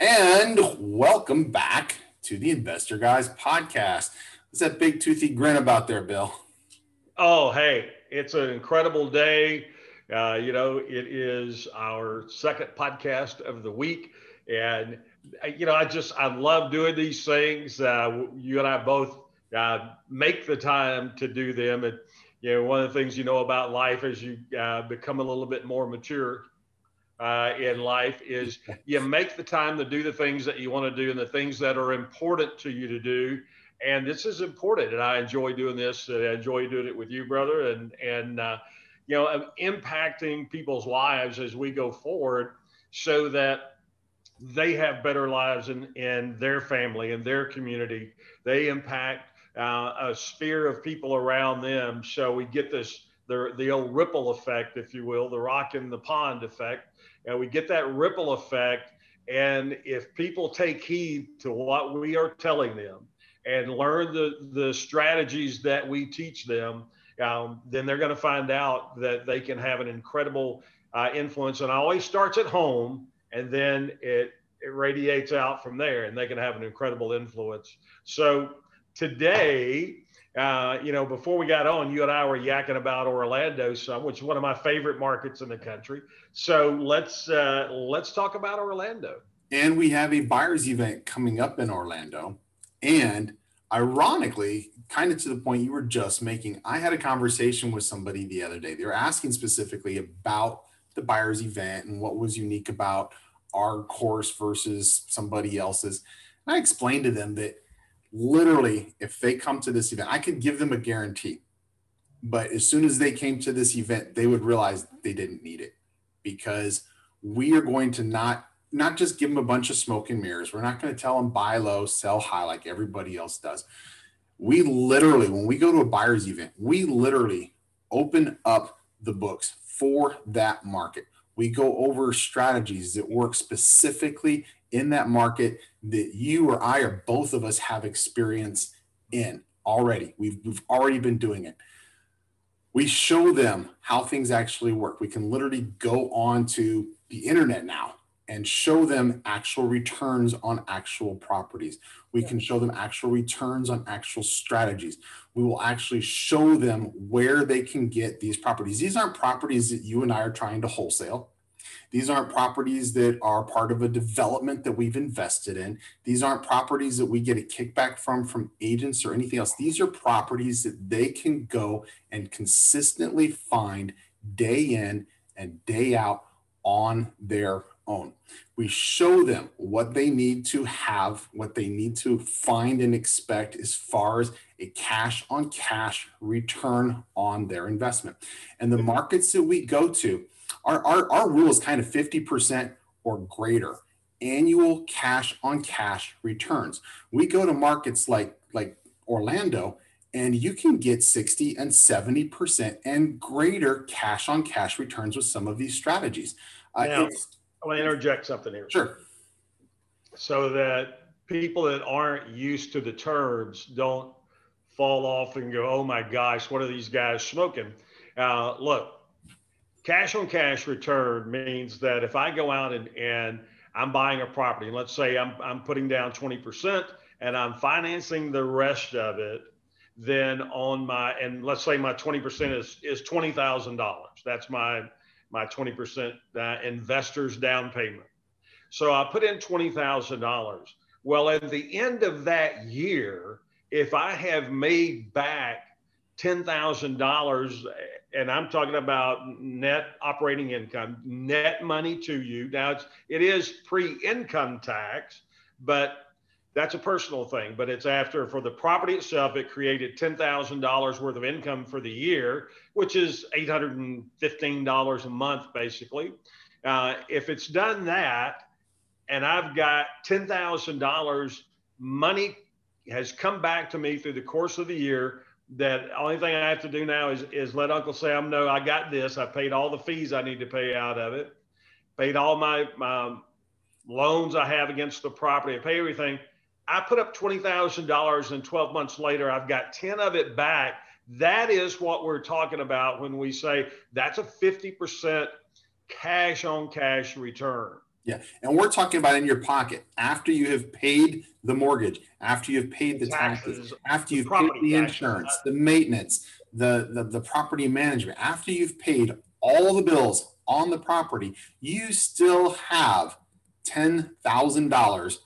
And welcome back to the Investor Guys podcast. What's that big toothy grin about there, Bill? Oh, hey, it's an incredible day. Uh, you know, it is our second podcast of the week. And, uh, you know, I just, I love doing these things. Uh, you and I both uh, make the time to do them. And, you know, one of the things you know about life as you uh, become a little bit more mature uh, in life is you make the time to do the things that you want to do and the things that are important to you to do. And this is important, and I enjoy doing this. And I enjoy doing it with you, brother, and and uh, you know, impacting people's lives as we go forward, so that they have better lives in in their family and their community. They impact uh, a sphere of people around them. So we get this the the old ripple effect, if you will, the rock in the pond effect and we get that ripple effect. And if people take heed to what we are telling them and learn the, the strategies that we teach them, um, then they're going to find out that they can have an incredible uh, influence. And it always starts at home, and then it, it radiates out from there, and they can have an incredible influence. So today, uh, you know, before we got on, you and I were yakking about Orlando some, which is one of my favorite markets in the country. So let's uh, let's talk about Orlando. And we have a buyers event coming up in Orlando. And ironically, kind of to the point you were just making, I had a conversation with somebody the other day. They were asking specifically about the buyers event and what was unique about our course versus somebody else's. And I explained to them that literally, if they come to this event, I could give them a guarantee. But as soon as they came to this event, they would realize they didn't need it because we are going to not not just give them a bunch of smoke and mirrors. We're not going to tell them buy low, sell high like everybody else does. We literally, when we go to a buyer's event, we literally open up the books for that market. We go over strategies that work specifically in that market that you or I or both of us have experience in already. We've, we've already been doing it. We show them how things actually work. We can literally go on to the internet now and show them actual returns on actual properties. We can show them actual returns on actual strategies. We will actually show them where they can get these properties. These aren't properties that you and I are trying to wholesale. These aren't properties that are part of a development that we've invested in. These aren't properties that we get a kickback from from agents or anything else. These are properties that they can go and consistently find day in and day out on their own. We show them what they need to have, what they need to find and expect as far as a cash on cash return on their investment. And the markets that we go to, our, our, our rule is kind of 50% or greater annual cash on cash returns. We go to markets like, like Orlando and you can get 60 and 70% and greater cash on cash returns with some of these strategies. Uh, now, I want to interject something here. Sure. So that people that aren't used to the terms don't fall off and go, oh my gosh, what are these guys smoking? Uh, look, cash on cash return means that if I go out and, and I'm buying a property, and let's say I'm, I'm putting down 20% and I'm financing the rest of it, then on my, and let's say my 20% is, is $20,000. That's my, my 20% uh, investor's down payment. So I put in $20,000. Well, at the end of that year, if I have made back $10,000 and I'm talking about net operating income, net money to you. Now it's it is pre-income tax, but that's a personal thing. But it's after for the property itself, it created ten thousand dollars worth of income for the year, which is eight hundred and fifteen dollars a month, basically. Uh, if it's done that, and I've got ten thousand dollars money has come back to me through the course of the year that only thing I have to do now is is let Uncle Sam know I got this. I paid all the fees I need to pay out of it, paid all my my loans I have against the property, I pay everything. I put up twenty thousand dollars, and twelve months later, I've got ten of it back. That is what we're talking about when we say that's a fifty percent cash on cash return. Yeah. And we're talking about in your pocket after you have paid the mortgage, after you've paid the taxes, Taxes, after you've paid the insurance, the maintenance, the, the, the property management, after you've paid all the bills on the property, you still have $10,000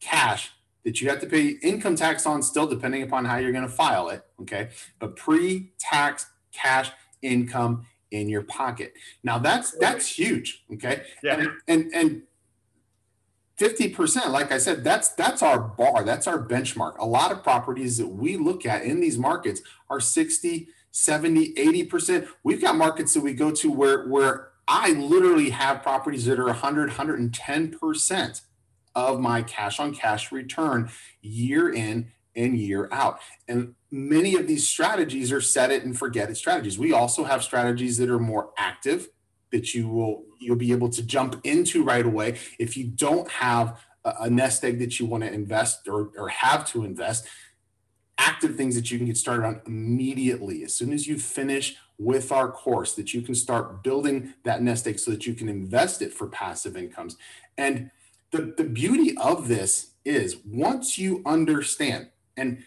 cash that you have to pay income tax on still depending upon how you're going to file it. Okay. But pre-tax cash income in your pocket. Now that's, that's huge. Okay. Yeah. And, and, and 50%, like I said, that's that's our bar, that's our benchmark. A lot of properties that we look at in these markets are 60, 70, 80%. We've got markets that we go to where where I literally have properties that are 100, 110% of my cash on cash return year in and year out. And many of these strategies are set it and forget it strategies. We also have strategies that are more active that you will you'll be able to jump into right away. If you don't have a, nest egg that you want to invest or, or have to invest active things that you can get started on immediately. As soon as you finish with our course that you can start building that nest egg so that you can invest it for passive incomes. And the, the beauty of this is once you understand and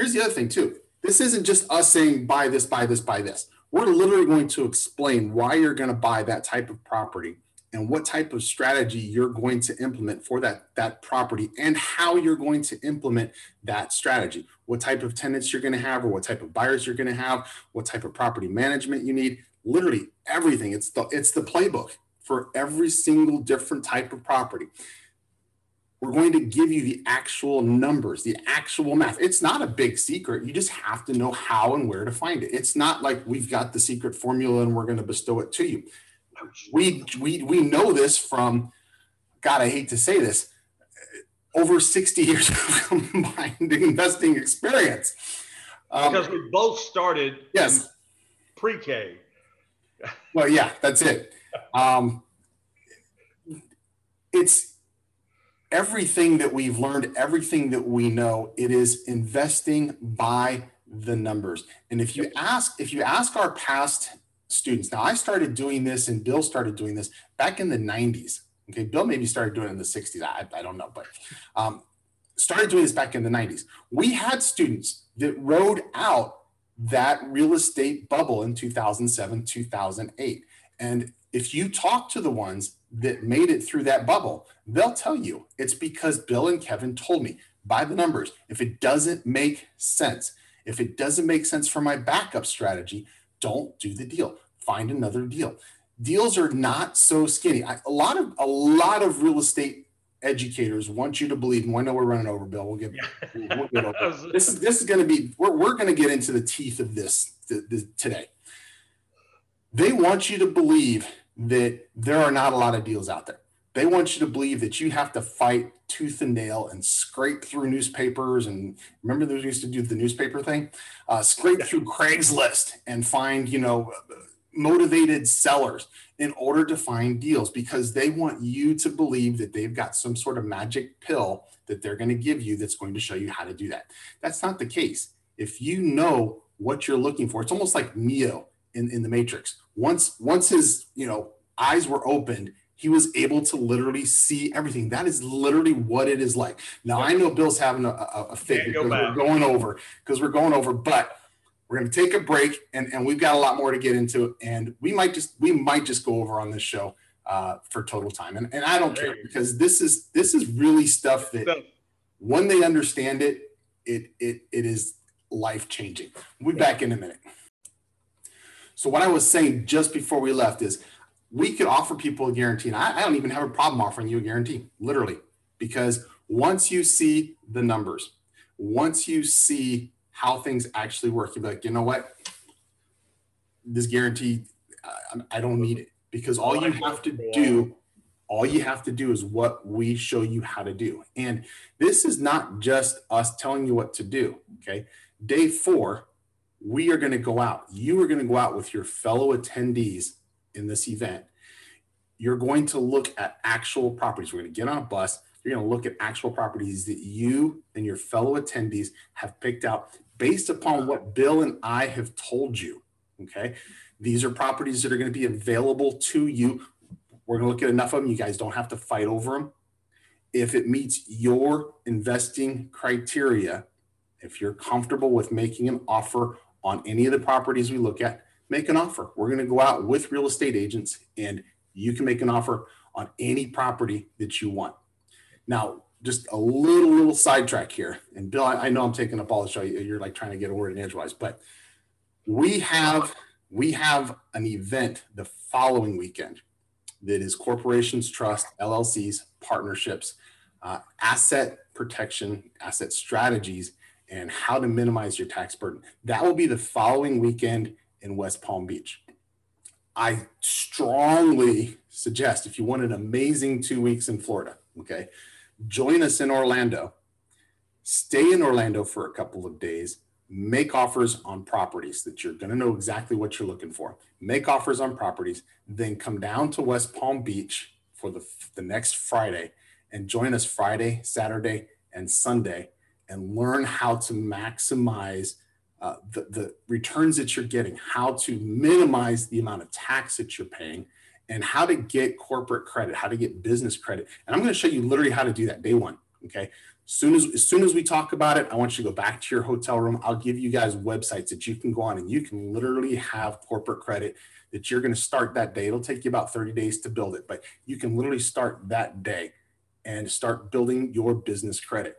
here's the other thing too. This isn't just us saying buy this buy this buy this. We're literally going to explain why you're going to buy that type of property and what type of strategy you're going to implement for that that property and how you're going to implement that strategy. What type of tenants you're going to have or what type of buyers you're going to have what type of property management you need. Literally everything. It's the it's the playbook for every single different type of property we're going to give you the actual numbers, the actual math. It's not a big secret. You just have to know how and where to find it. It's not like we've got the secret formula and we're going to bestow it to you. We we we know this from God, I hate to say this, over 60 years of combined investing experience. Um, because we both started yes. pre-K. Well, yeah, that's it. Um, it's everything that we've learned, everything that we know. It is investing by the numbers. And if you ask, if you ask our past students, now I started doing this and Bill started doing this back in the 90s. Okay, Bill maybe started doing it in the 60s. I, I don't know, but um, started doing this back in the 90s. We had students that rode out that real estate bubble in 2007, 2008. And if you talk to the ones that made it through that bubble, they'll tell you it's because Bill and Kevin told me by the numbers. If it doesn't make sense, if it doesn't make sense for my backup strategy, don't do the deal. Find another deal. Deals are not so skinny. I, a lot of a lot of real estate educators want you to believe. And I know we're running over, Bill. We'll get, we'll, we'll get over. This is this is going to be. We're we're going to get into the teeth of this th- th- today. They want you to believe that there are not a lot of deals out there. They want you to believe that you have to fight tooth and nail and scrape through newspapers. And remember, those used to do the newspaper thing, uh, scrape through Craigslist and find, you know, motivated sellers in order to find deals because they want you to believe that they've got some sort of magic pill that they're going to give you that's going to show you how to do that. That's not the case. If you know what you're looking for, it's almost like Neo in, in the Matrix. Once once his you know eyes were opened, he was able to literally see everything. That is literally what it is like. Now I know Bill's having a, a, a fit Can't go because we're going over because we're going over, but we're going to take a break and, and we've got a lot more to get into and we might just we might just go over on this show uh, for total time. And, and i don't care because this is this is really stuff that So, when they understand it it it, it is life changing we'll be back in a minute so what i was saying just before we left is we could offer people a guarantee and I, I don't even have a problem offering you a guarantee literally because once you see the numbers once you see how things actually work you'll be like you know what? This guarantee uh, i don't need it because all you have to do all you have to do is what we show you how to do. And this is not just us telling you what to do okay? Day four we are going to go out you are going to go out with your fellow attendees in this event you're going to look at actual properties we're going to get on a bus you're going to look at actual properties that you and your fellow attendees have picked out based upon what bill and i have told you okay these are properties that are going to be available to you We're going to look at enough of them. You guys don't have to fight over them. If it meets your investing criteria, if you're comfortable with making an offer on any of the properties we look at, make an offer. We're going to go out with real estate agents and you can make an offer on any property that you want. Now, just a little, little sidetrack here. And Bill, I, I know I'm taking up all the show. You're like trying to get a word in edgewise, but we have we have an event the following weekend that is corporations, trust, LLCs, partnerships, uh, asset protection, asset strategies, and how to minimize your tax burden. That will be the following weekend in West Palm Beach. I strongly suggest if you want an amazing two weeks in Florida, okay, join us in Orlando, stay in Orlando for a couple of days, make offers on properties that you're going to know exactly what you're looking for. Make offers on properties, then come down to West Palm Beach for the, the next Friday and join us Friday, Saturday, and Sunday and learn how to maximize uh, the, the returns that you're getting, how to minimize the amount of tax that you're paying, and how to get corporate credit, how to get business credit. And I'm going to show you literally how to do that day one. Okay. Soon as, as soon as we talk about it, I want you to go back to your hotel room. I'll give you guys websites that you can go on and you can literally have corporate credit that you're going to start that day. It'll take you about 30 days to build it, but you can literally start that day and start building your business credit.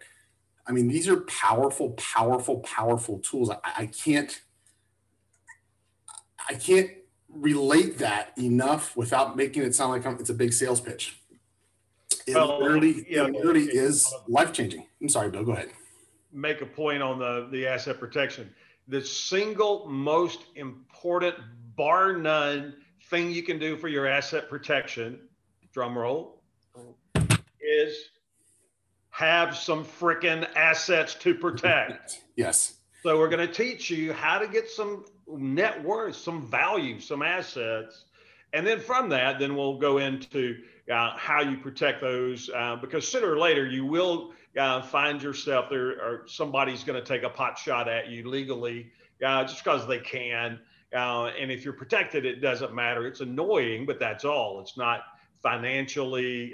I mean, these are powerful, powerful, powerful tools. I, I can't, I can't relate that enough without making it sound like it's a big sales pitch. It well, literally, yeah, it literally is uh, life changing. I'm sorry, Bill. Go ahead. Make a point on the the asset protection. The single most important, bar none, thing you can do for your asset protection, drum roll, is have some freaking assets to protect. yes. So we're going to teach you how to get some net worth, some value, some assets. And then from that, then we'll go into uh, how you protect those uh, because sooner or later you will uh, find yourself there or somebody's going to take a pot shot at you legally uh, just because they can. Uh, and if you're protected, it doesn't matter. It's annoying, but that's all. It's not financially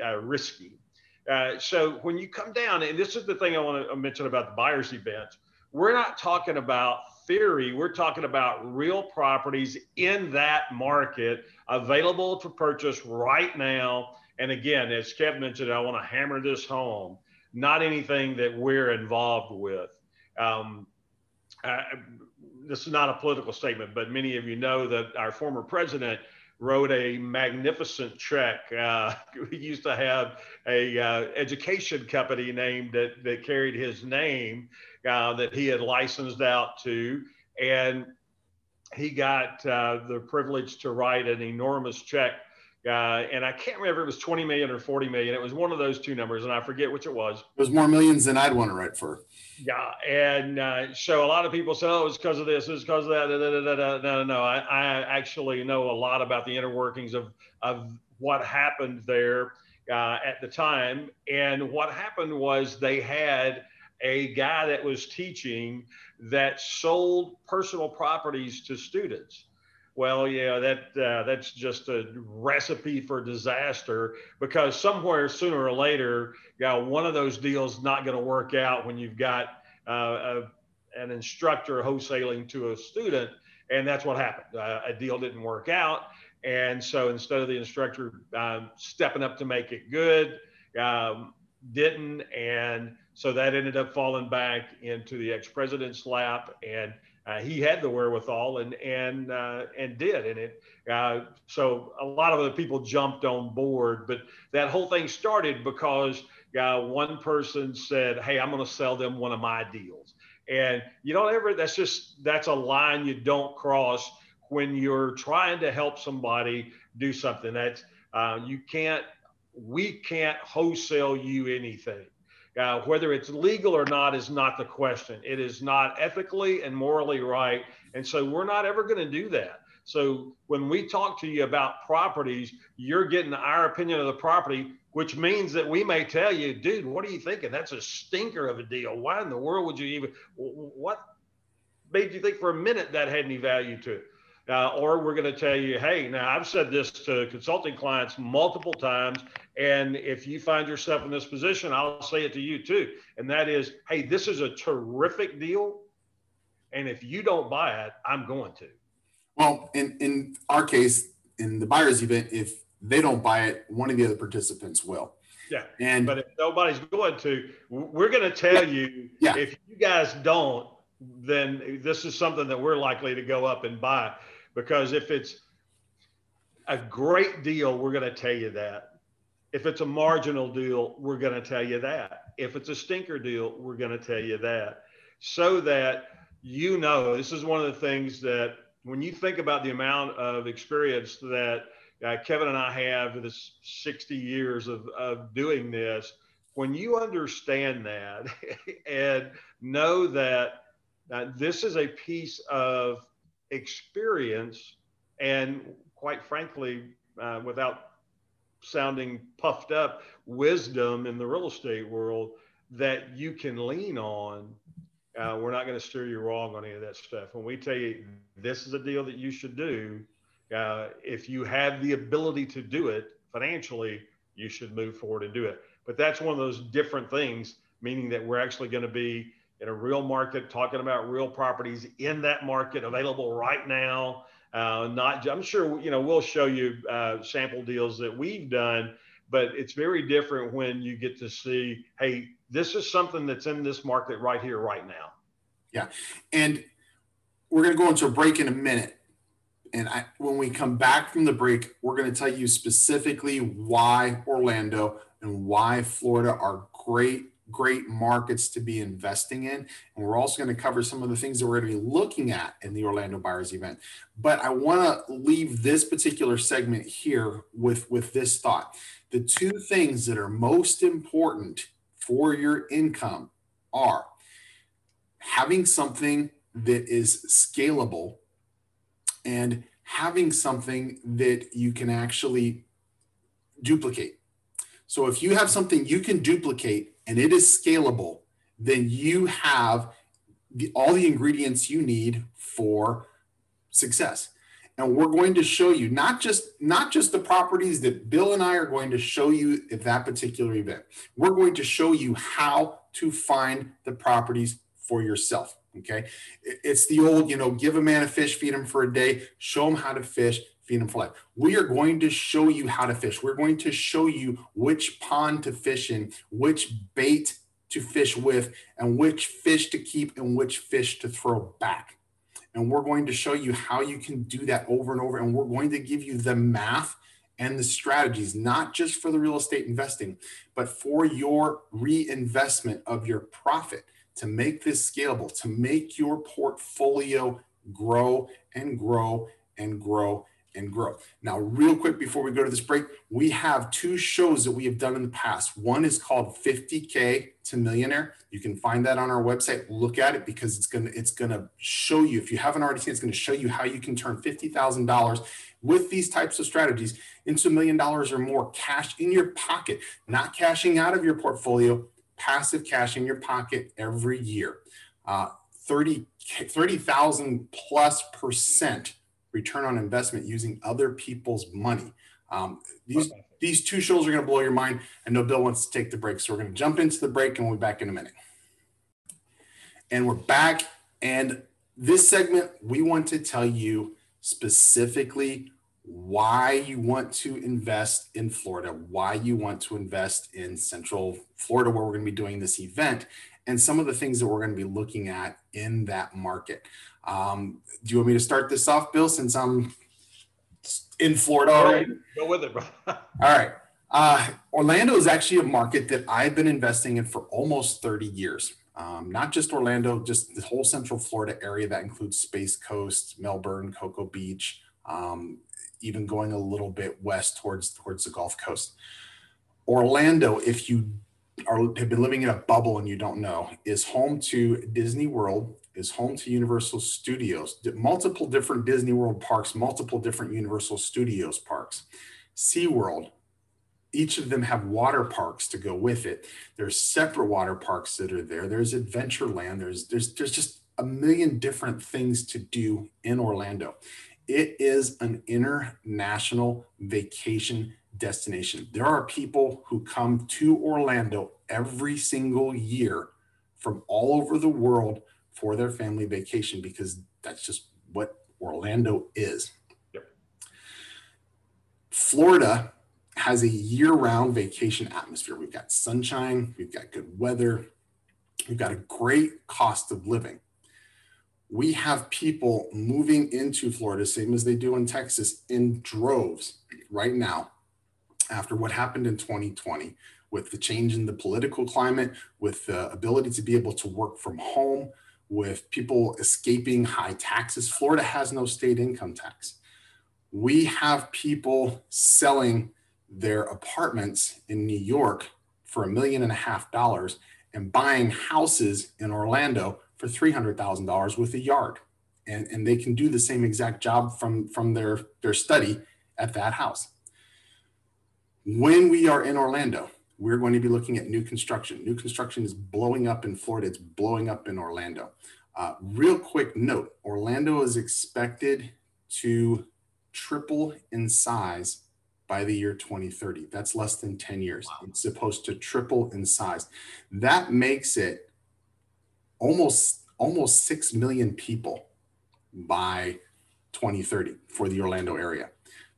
uh, so when you come down, and this is the thing I want to mention about the buyers events, we're not talking about theory, we're talking about real properties in that market available to purchase right now. And again, as Kev mentioned, I want to hammer this home, not anything that we're involved with. Um, I, this is not a political statement, but many of you know that our former president wrote a magnificent check. Uh, we used to have a uh, education company named that, that carried his name uh, that he had licensed out to, and he got uh, the privilege to write an enormous check. Uh, and I can't remember if it was 20 million or 40 million. It was one of those two numbers, and I forget which it was. It was more millions than I'd want to write for. Yeah, and uh, so a lot of people say, "Oh, it's because of this, it's because of that." Da, da, da, no, no, no. I, I actually know a lot about the inner workings of of what happened there uh, at the time, and what happened was they had a guy that was teaching that sold personal properties to students. Well, yeah, that uh, that's just a recipe for disaster because somewhere sooner or later, yeah, one of those deals not going to work out when you've got uh, a, an instructor wholesaling to a student, and that's what happened. Uh, a deal didn't work out, and so instead of the instructor um, stepping up to make it good, um, didn't, and so that ended up falling back into the ex-president's lap, and uh, he had the wherewithal and and uh, and did, and it. Uh, so a lot of other people jumped on board, but that whole thing started because uh, one person said, "Hey, I'm going to sell them one of my deals," and you don't ever. That's just that's a line you don't cross when you're trying to help somebody do something. That's uh, you can't. We can't wholesale you anything uh, whether it's legal or not is not the question. It is not ethically and morally right. And so we're not ever going to do that. So when we talk to you about properties, you're getting our opinion of the property, which means that we may tell you, dude, what are you thinking? That's a stinker of a deal. Why in the world would you even, what made you think for a minute that had any value to it? Uh, or we're going to tell you, hey, now I've said this to consulting clients multiple times. And if you find yourself in this position, I'll say it to you too. And that is, hey, this is a terrific deal. And if you don't buy it, I'm going to. Well, in, in our case, in the buyer's event, if they don't buy it, one of the other participants will. Yeah. And but if nobody's going to, we're going to tell yeah. you yeah. if you guys don't, then this is something that we're likely to go up and buy. Because if it's a great deal, we're going to tell you that. If it's a marginal deal, we're going to tell you that. If it's a stinker deal, we're going to tell you that. So that you know, this is one of the things that when you think about the amount of experience that uh, Kevin and I have this 60 years of, of doing this, when you understand that and know that uh, this is a piece of experience and quite frankly, uh, without sounding puffed up, wisdom in the real estate world that you can lean on. Uh, we're not going to steer you wrong on any of that stuff. When we tell you this is a deal that you should do, uh, if you have the ability to do it financially, you should move forward and do it. But that's one of those different things, meaning that we're actually going to be in a real market, talking about real properties in that market available right now. Uh, not, I'm sure you know we'll show you uh, sample deals that we've done, but it's very different when you get to see, hey, this is something that's in this market right here, right now. Yeah, and we're going to go into a break in a minute. And I, when we come back from the break, we're going to tell you specifically why Orlando and why Florida are great great markets to be investing in. And we're also going to cover some of the things that we're going to be looking at in the Orlando Buyers event. But I want to leave this particular segment here with, with this thought. The two things that are most important for your income are having something that is scalable and having something that you can actually duplicate. So if you have something you can duplicate and it is scalable, then you have the, all the ingredients you need for success. And we're going to show you not just not just the properties that Bill and I are going to show you at that particular event. We're going to show you how to find the properties for yourself. Okay, it's the old, you know, give a man a fish, feed him for a day, show him how to fish, for. We are going to show you how to fish. We're going to show you which pond to fish in, which bait to fish with, and which fish to keep and which fish to throw back. And we're going to show you how you can do that over and over. And we're going to give you the math and the strategies, not just for the real estate investing, but for your reinvestment of your profit to make this scalable, to make your portfolio grow and grow and grow and grow. Now, real quick before we go to this break, we have two shows that we have done in the past. One is called 50K to Millionaire. You can find that on our website. Look at it because it's gonna it's gonna show you. If you haven't already seen, it's gonna show you how you can turn fifty thousand dollars with these types of strategies into a million dollars or more cash in your pocket, not cashing out of your portfolio, passive cash in your pocket every year. Uh, 30 30,000 plus percent return on investment using other people's money. Um, these these two shows are going to blow your mind. I know Bill wants to take the break, so we're going to jump into the break and we'll be back in a minute. And we're back. And this segment, we want to tell you specifically why you want to invest in Florida, why you want to invest in Central Florida, where we're going to be doing this event, and some of the things that we're going to be looking at in that market. Um, do you want me to start this off, Bill, since I'm in Florida already? Go with it, bro. All right. Uh, Orlando is actually a market that I've been investing in for almost 30 years. Um, not just Orlando, just the whole Central Florida area that includes Space Coast, Melbourne, Cocoa Beach, um, even going a little bit west towards towards the Gulf Coast. Orlando, if you are have been living in a bubble and you don't know, is home to Disney World, is home to Universal Studios, multiple different Disney World parks, multiple different Universal Studios parks, SeaWorld. Each of them have water parks to go with it. There's separate water parks that are there. There's Adventureland. There's there's there's just a million different things to do in Orlando. It is an international vacation destination. There are people who come to Orlando every single year from all over the world for their family vacation because that's just what Orlando is. Yep. Florida has a year round vacation atmosphere. We've got sunshine, we've got good weather, we've got a great cost of living. We have people moving into Florida, same as they do in Texas, in droves right now after what happened in 2020 with the change in the political climate, with the ability to be able to work from home, with people escaping high taxes. Florida has no state income tax. We have people selling their apartments in New York for a million and a half dollars and buying houses in Orlando for $300,000 with a yard. And, and they can do the same exact job from, from their, their study at that house. When we are in Orlando, we're going to be looking at new construction. New construction is blowing up in Florida, it's blowing up in Orlando. Uh, real quick note Orlando is expected to triple in size by the year 2030. That's less than 10 years. Wow. It's supposed to triple in size. That makes it almost almost 6 million people by 2030 for the Orlando area.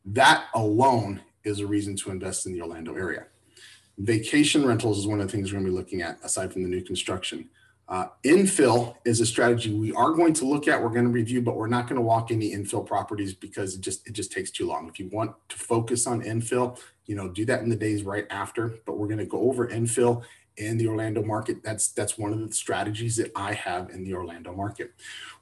That alone is a reason to invest in the Orlando area. Vacation rentals is one of the things we're going to be looking at aside from the new construction. Uh, infill is a strategy we are going to look at. We're going to review, but we're not going to walk any infill properties because it just it just takes too long. If you want to focus on infill, you know, do that in the days right after. But we're going to go over infill in the Orlando market. That's that's one of the strategies that I have in the Orlando market.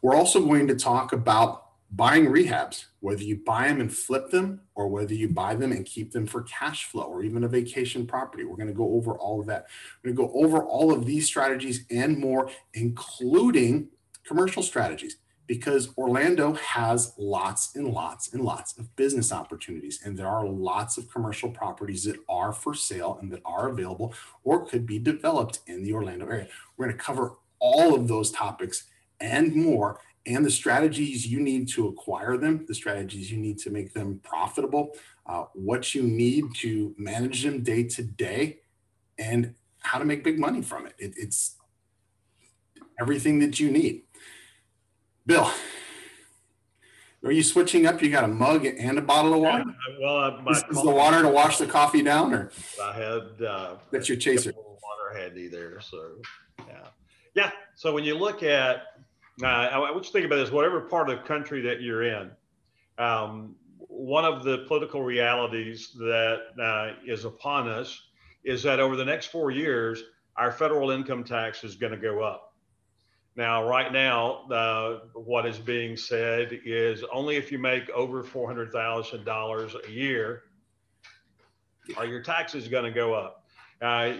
We're also going to talk about buying rehabs, whether you buy them and flip them or whether you buy them and keep them for cash flow or even a vacation property. We're going to go over all of that. We're going to go over all of these strategies and more, including commercial strategies, because Orlando has lots and lots and lots of business opportunities. And there are lots of commercial properties that are for sale and that are available or could be developed in the Orlando area. We're going to cover all of those topics and more and the strategies you need to acquire them, the strategies you need to make them profitable, uh, what you need to manage them day to day, and how to make big money from it. it. It's everything that you need. Bill, are you switching up? You got a mug and a bottle of water. Yeah, well, uh, my is, is the water to wash the coffee down, or I had uh, that's your chaser. Water handy there, so yeah, yeah. So when you look at uh, I want you to think about this whatever part of the country that you're in. Um, one of the political realities that uh, is upon us is that over the next four years, our federal income tax is going to go up. Now, right now, uh, what is being said is only if you make over $400,000 a year are your taxes going to go up. Uh,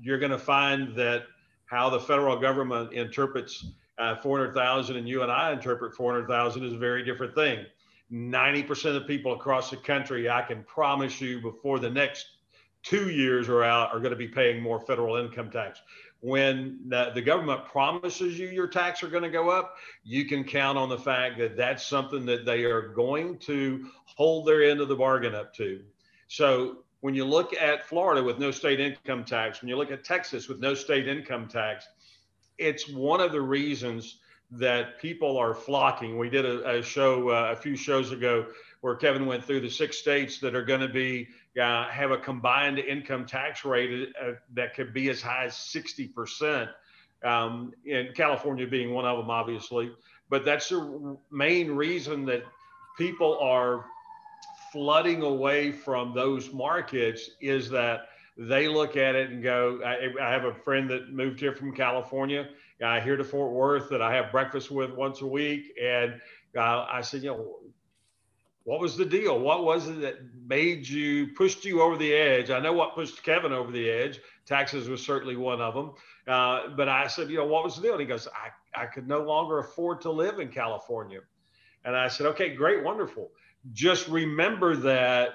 you're going to find that how the federal government interprets uh, 400,000 and you and I interpret 400,000 is a very different thing. 90% of people across the country, I can promise you before the next two years are out, are going to be paying more federal income tax. When the, the government promises you your tax are going to go up, you can count on the fact that that's something that they are going to hold their end of the bargain up to. So when you look at Florida with no state income tax, when you look at Texas with no state income tax, it's one of the reasons that people are flocking. We did a, a show uh, a few shows ago where Kevin went through the six states that are going to be uh, have a combined income tax rate uh, that could be as high as 60 percent. Um, and California being one of them, obviously. But that's the main reason that people are flooding away from those markets is that they look at it and go, I, I have a friend that moved here from California, uh, here to Fort Worth that I have breakfast with once a week. And uh, I said, you know, what was the deal? What was it that made you, pushed you over the edge? I know what pushed Kevin over the edge. Taxes was certainly one of them. Uh, but I said, you know, what was the deal? And he goes, I, I could no longer afford to live in California. And I said, okay, great, wonderful. Just remember that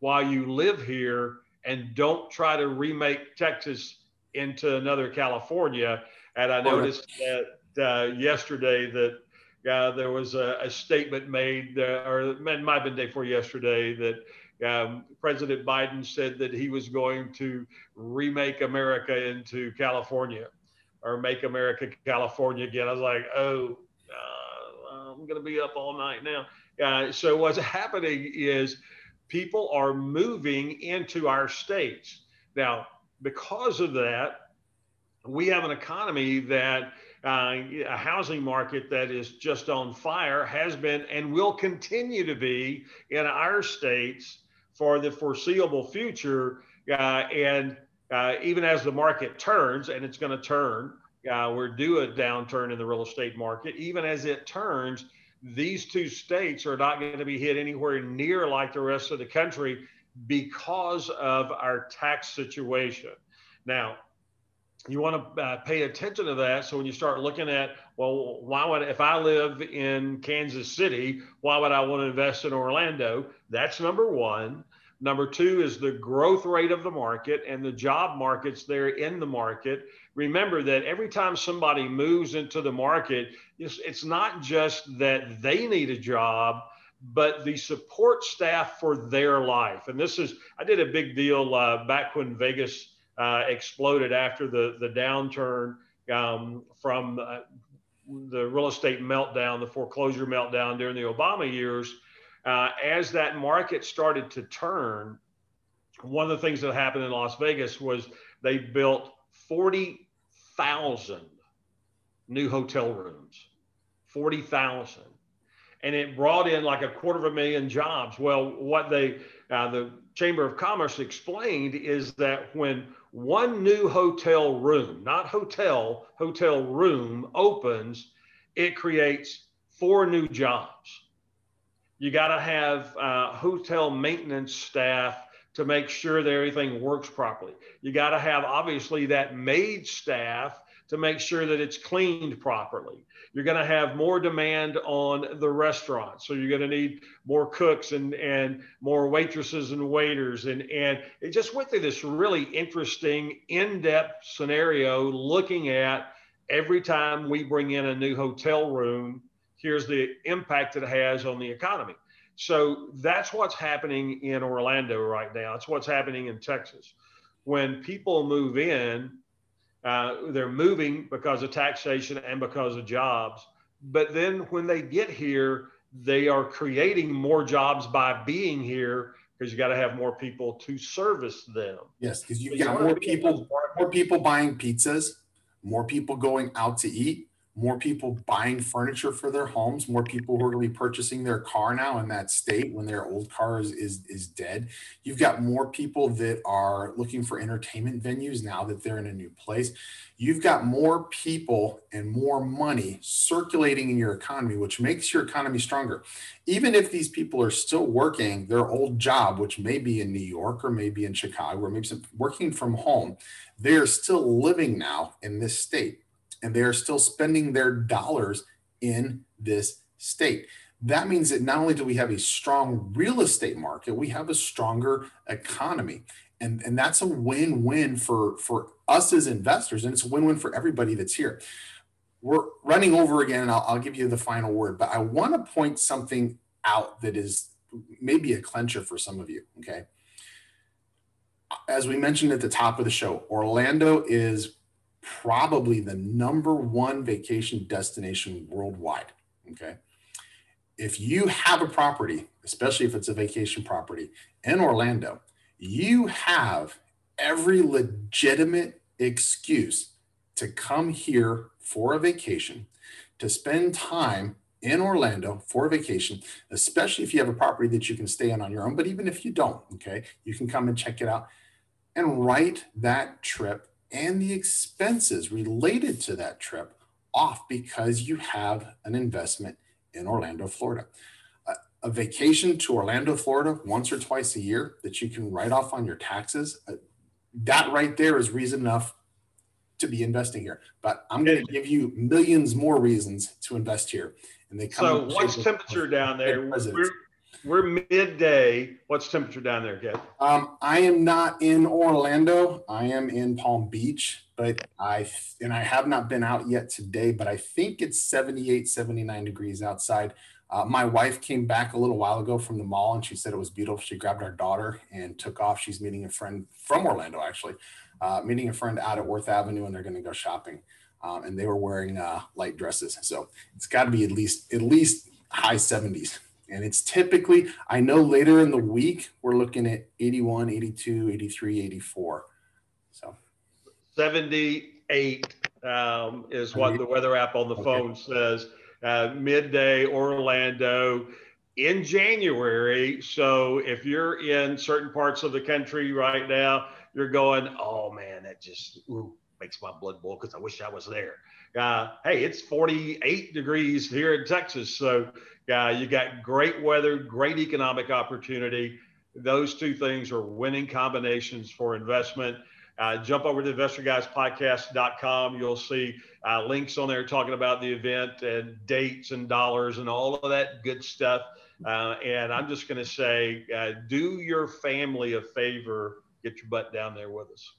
while you live here, and don't try to remake Texas into another California. And I noticed that uh, yesterday that uh, there was a, a statement made, uh, or it might have been day before yesterday, that um, President Biden said that he was going to remake America into California or make America California again. I was like, oh, uh, I'm going to be up all night now. Uh, so what's happening is people are moving into our states. Now, because of that, we have an economy that uh, a housing market that is just on fire has been and will continue to be in our states for the foreseeable future. Uh, and uh, even as the market turns, and it's going to turn, uh, we're due a downturn in the real estate market. Even as it turns, these two states are not going to be hit anywhere near like the rest of the country because of our tax situation. Now, you want to uh, pay attention to that. So when you start looking at, well, why would if I live in Kansas City, why would I want to invest in Orlando? That's number one. Number two is the growth rate of the market and the job markets there in the market. Remember that every time somebody moves into the market, it's, it's not just that they need a job, but the support staff for their life. And this is, I did a big deal uh, back when Vegas uh, exploded after the, the downturn um, from uh, the real estate meltdown, the foreclosure meltdown during the Obama years. Uh, as that market started to turn, one of the things that happened in Las Vegas was they built 40,000 new hotel rooms. 40,000 and it brought in like a quarter of a million jobs. Well, what they, uh, the Chamber of Commerce explained is that when one new hotel room, not hotel, hotel room opens, it creates four new jobs. You got to have uh, hotel maintenance staff to make sure that everything works properly. You got to have obviously that maid staff to make sure that it's cleaned properly. You're going to have more demand on the restaurant. So you're going to need more cooks and, and more waitresses and waiters. And, and it just went through this really interesting, in depth scenario looking at every time we bring in a new hotel room, here's the impact it has on the economy. So that's what's happening in Orlando right now. It's what's happening in Texas. When people move in, uh, they're moving because of taxation and because of jobs. But then when they get here, they are creating more jobs by being here because you got to have more people to service them. Yes, because you've got more people, more people buying pizzas, more people going out to eat, more people buying furniture for their homes, more people who are going to be purchasing their car now in that state when their old car is, is, is dead. You've got more people that are looking for entertainment venues now that they're in a new place. You've got more people and more money circulating in your economy, which makes your economy stronger. Even if these people are still working their old job, which may be in New York or maybe in Chicago or maybe working from home, they are still living now in this state and they are still spending their dollars in this state. That means that not only do we have a strong real estate market, we have a stronger economy. And, and that's a win-win for, for us as investors, and it's a win-win for everybody that's here. We're running over again, and I'll, I'll give you the final word, but I want to point something out that is maybe a clencher for some of you. Okay. As we mentioned at the top of the show, Orlando is probably the number one vacation destination worldwide. Okay. If you have a property, especially if it's a vacation property in Orlando, you have every legitimate excuse to come here for a vacation, to spend time in Orlando for a vacation, especially if you have a property that you can stay in on your own. But even if you don't, okay, you can come and check it out and write that trip and the expenses related to that trip off because you have an investment in Orlando, Florida. A, a, vacation to Orlando, Florida once or twice a year that you can write off on your taxes, uh, that right there is reason enough to be investing here. But I'm going to give you millions more reasons to invest here. And they come. So what's temperature down there? We're, we're midday. What's temperature down there, Kev? Um, I am not in Orlando. I am in Palm Beach, but I and I have not been out yet today, but I think it's 78, 79 degrees outside. Uh, my wife came back a little while ago from the mall and she said it was beautiful. She grabbed our daughter and took off. She's meeting a friend from Orlando, actually, uh, meeting a friend out at Worth Avenue, and they're going to go shopping. Um, and they were wearing uh, light dresses, so it's got to be at least at least high 70s. And it's typically, I know later in the week, we're looking at 81, 82, 83, 84. So 78 um, is what the weather app on the phone says. Uh, midday Orlando in January. So if you're in certain parts of the country right now, you're going, oh man, that just ooh, makes my blood boil because I wish I was there. Uh, hey, it's 48 degrees here in Texas. So uh, you got great weather, great economic opportunity. Those two things are winning combinations for investment. Uh, jump over to investorguyspodcast.com. You'll see uh, links on there talking about the event and dates and dollars and all of that good stuff. Uh, and I'm just going to say, uh, do your family a favor, get your butt down there with us.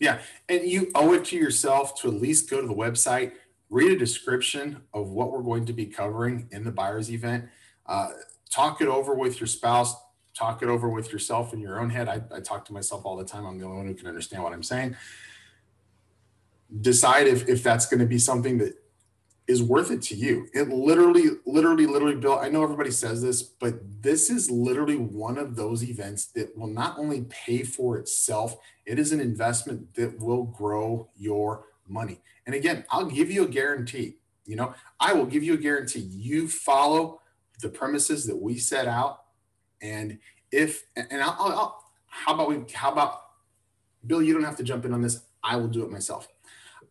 Yeah. And you owe it to yourself to at least go to the website, read a description of what we're going to be covering in the buyer's event. Uh, talk it over with your spouse, talk it over with yourself in your own head. I, I, talk to myself all the time. I'm the only one who can understand what I'm saying. Decide if, if that's going to be something that is worth it to you. It literally, literally, literally, Bill, I know everybody says this, but this is literally one of those events that will not only pay for itself, it is an investment that will grow your money. And again, I'll give you a guarantee. You know, I will give you a guarantee. You follow the premises that we set out, and if and I'll, I'll how about we how about Bill? You don't have to jump in on this. I will do it myself.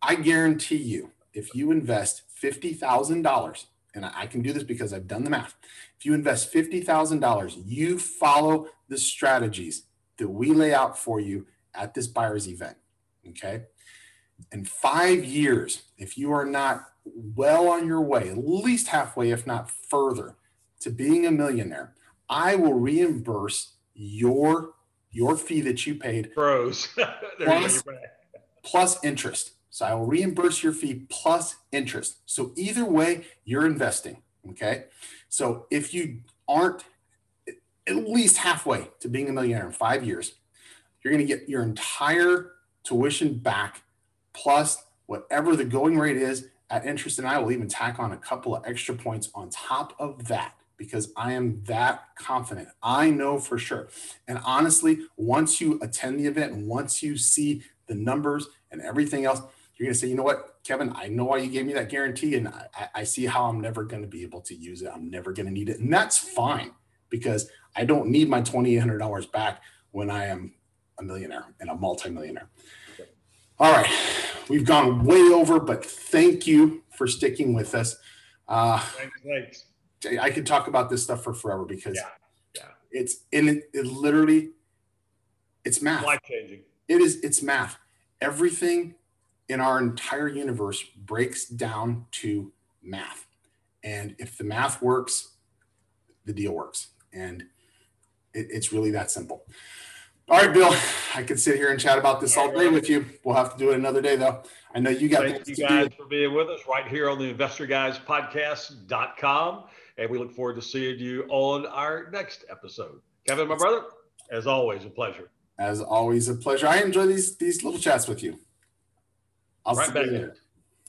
I guarantee you, if you invest fifty thousand dollars, and I can do this because I've done the math. If you invest fifty thousand dollars, you follow the strategies that we lay out for you at this buyer's event. Okay in five years, if you are not well on your way, at least halfway, if not further, to being a millionaire, I will reimburse your your fee that you paid. Pros. plus, plus interest. So I will reimburse your fee plus interest. So either way, you're investing. Okay. So if you aren't at least halfway to being a millionaire in five years, you're going to get your entire tuition back plus whatever the going rate is at interest. And I will even tack on a couple of extra points on top of that because I am that confident. I know for sure. And honestly, once you attend the event and once you see the numbers and everything else, you're going to say, you know what, Kevin, I know why you gave me that guarantee. And I, I see how I'm never going to be able to use it. I'm never going to need it. And that's fine because I don't need my $2,800 back when I am a millionaire and a multimillionaire. All right, we've gone way over, but thank you for sticking with us. Uh, thanks, thanks. I could talk about this stuff for forever because yeah, yeah. it's in it, it literally it's math. Life changing. It is it's math. Everything in our entire universe breaks down to math. And if the math works, the deal works. And it, it's really that simple. All right, Bill. I could sit here and chat about this all day with you. We'll have to do it another day, though. I know you got. Thank you guys for being with us right here on the Investor Guys Podcast.com, and we look forward to seeing you on our next episode. Kevin, my brother, as always, a pleasure. As always, a pleasure. I enjoy these these little chats with you. I'll right see you.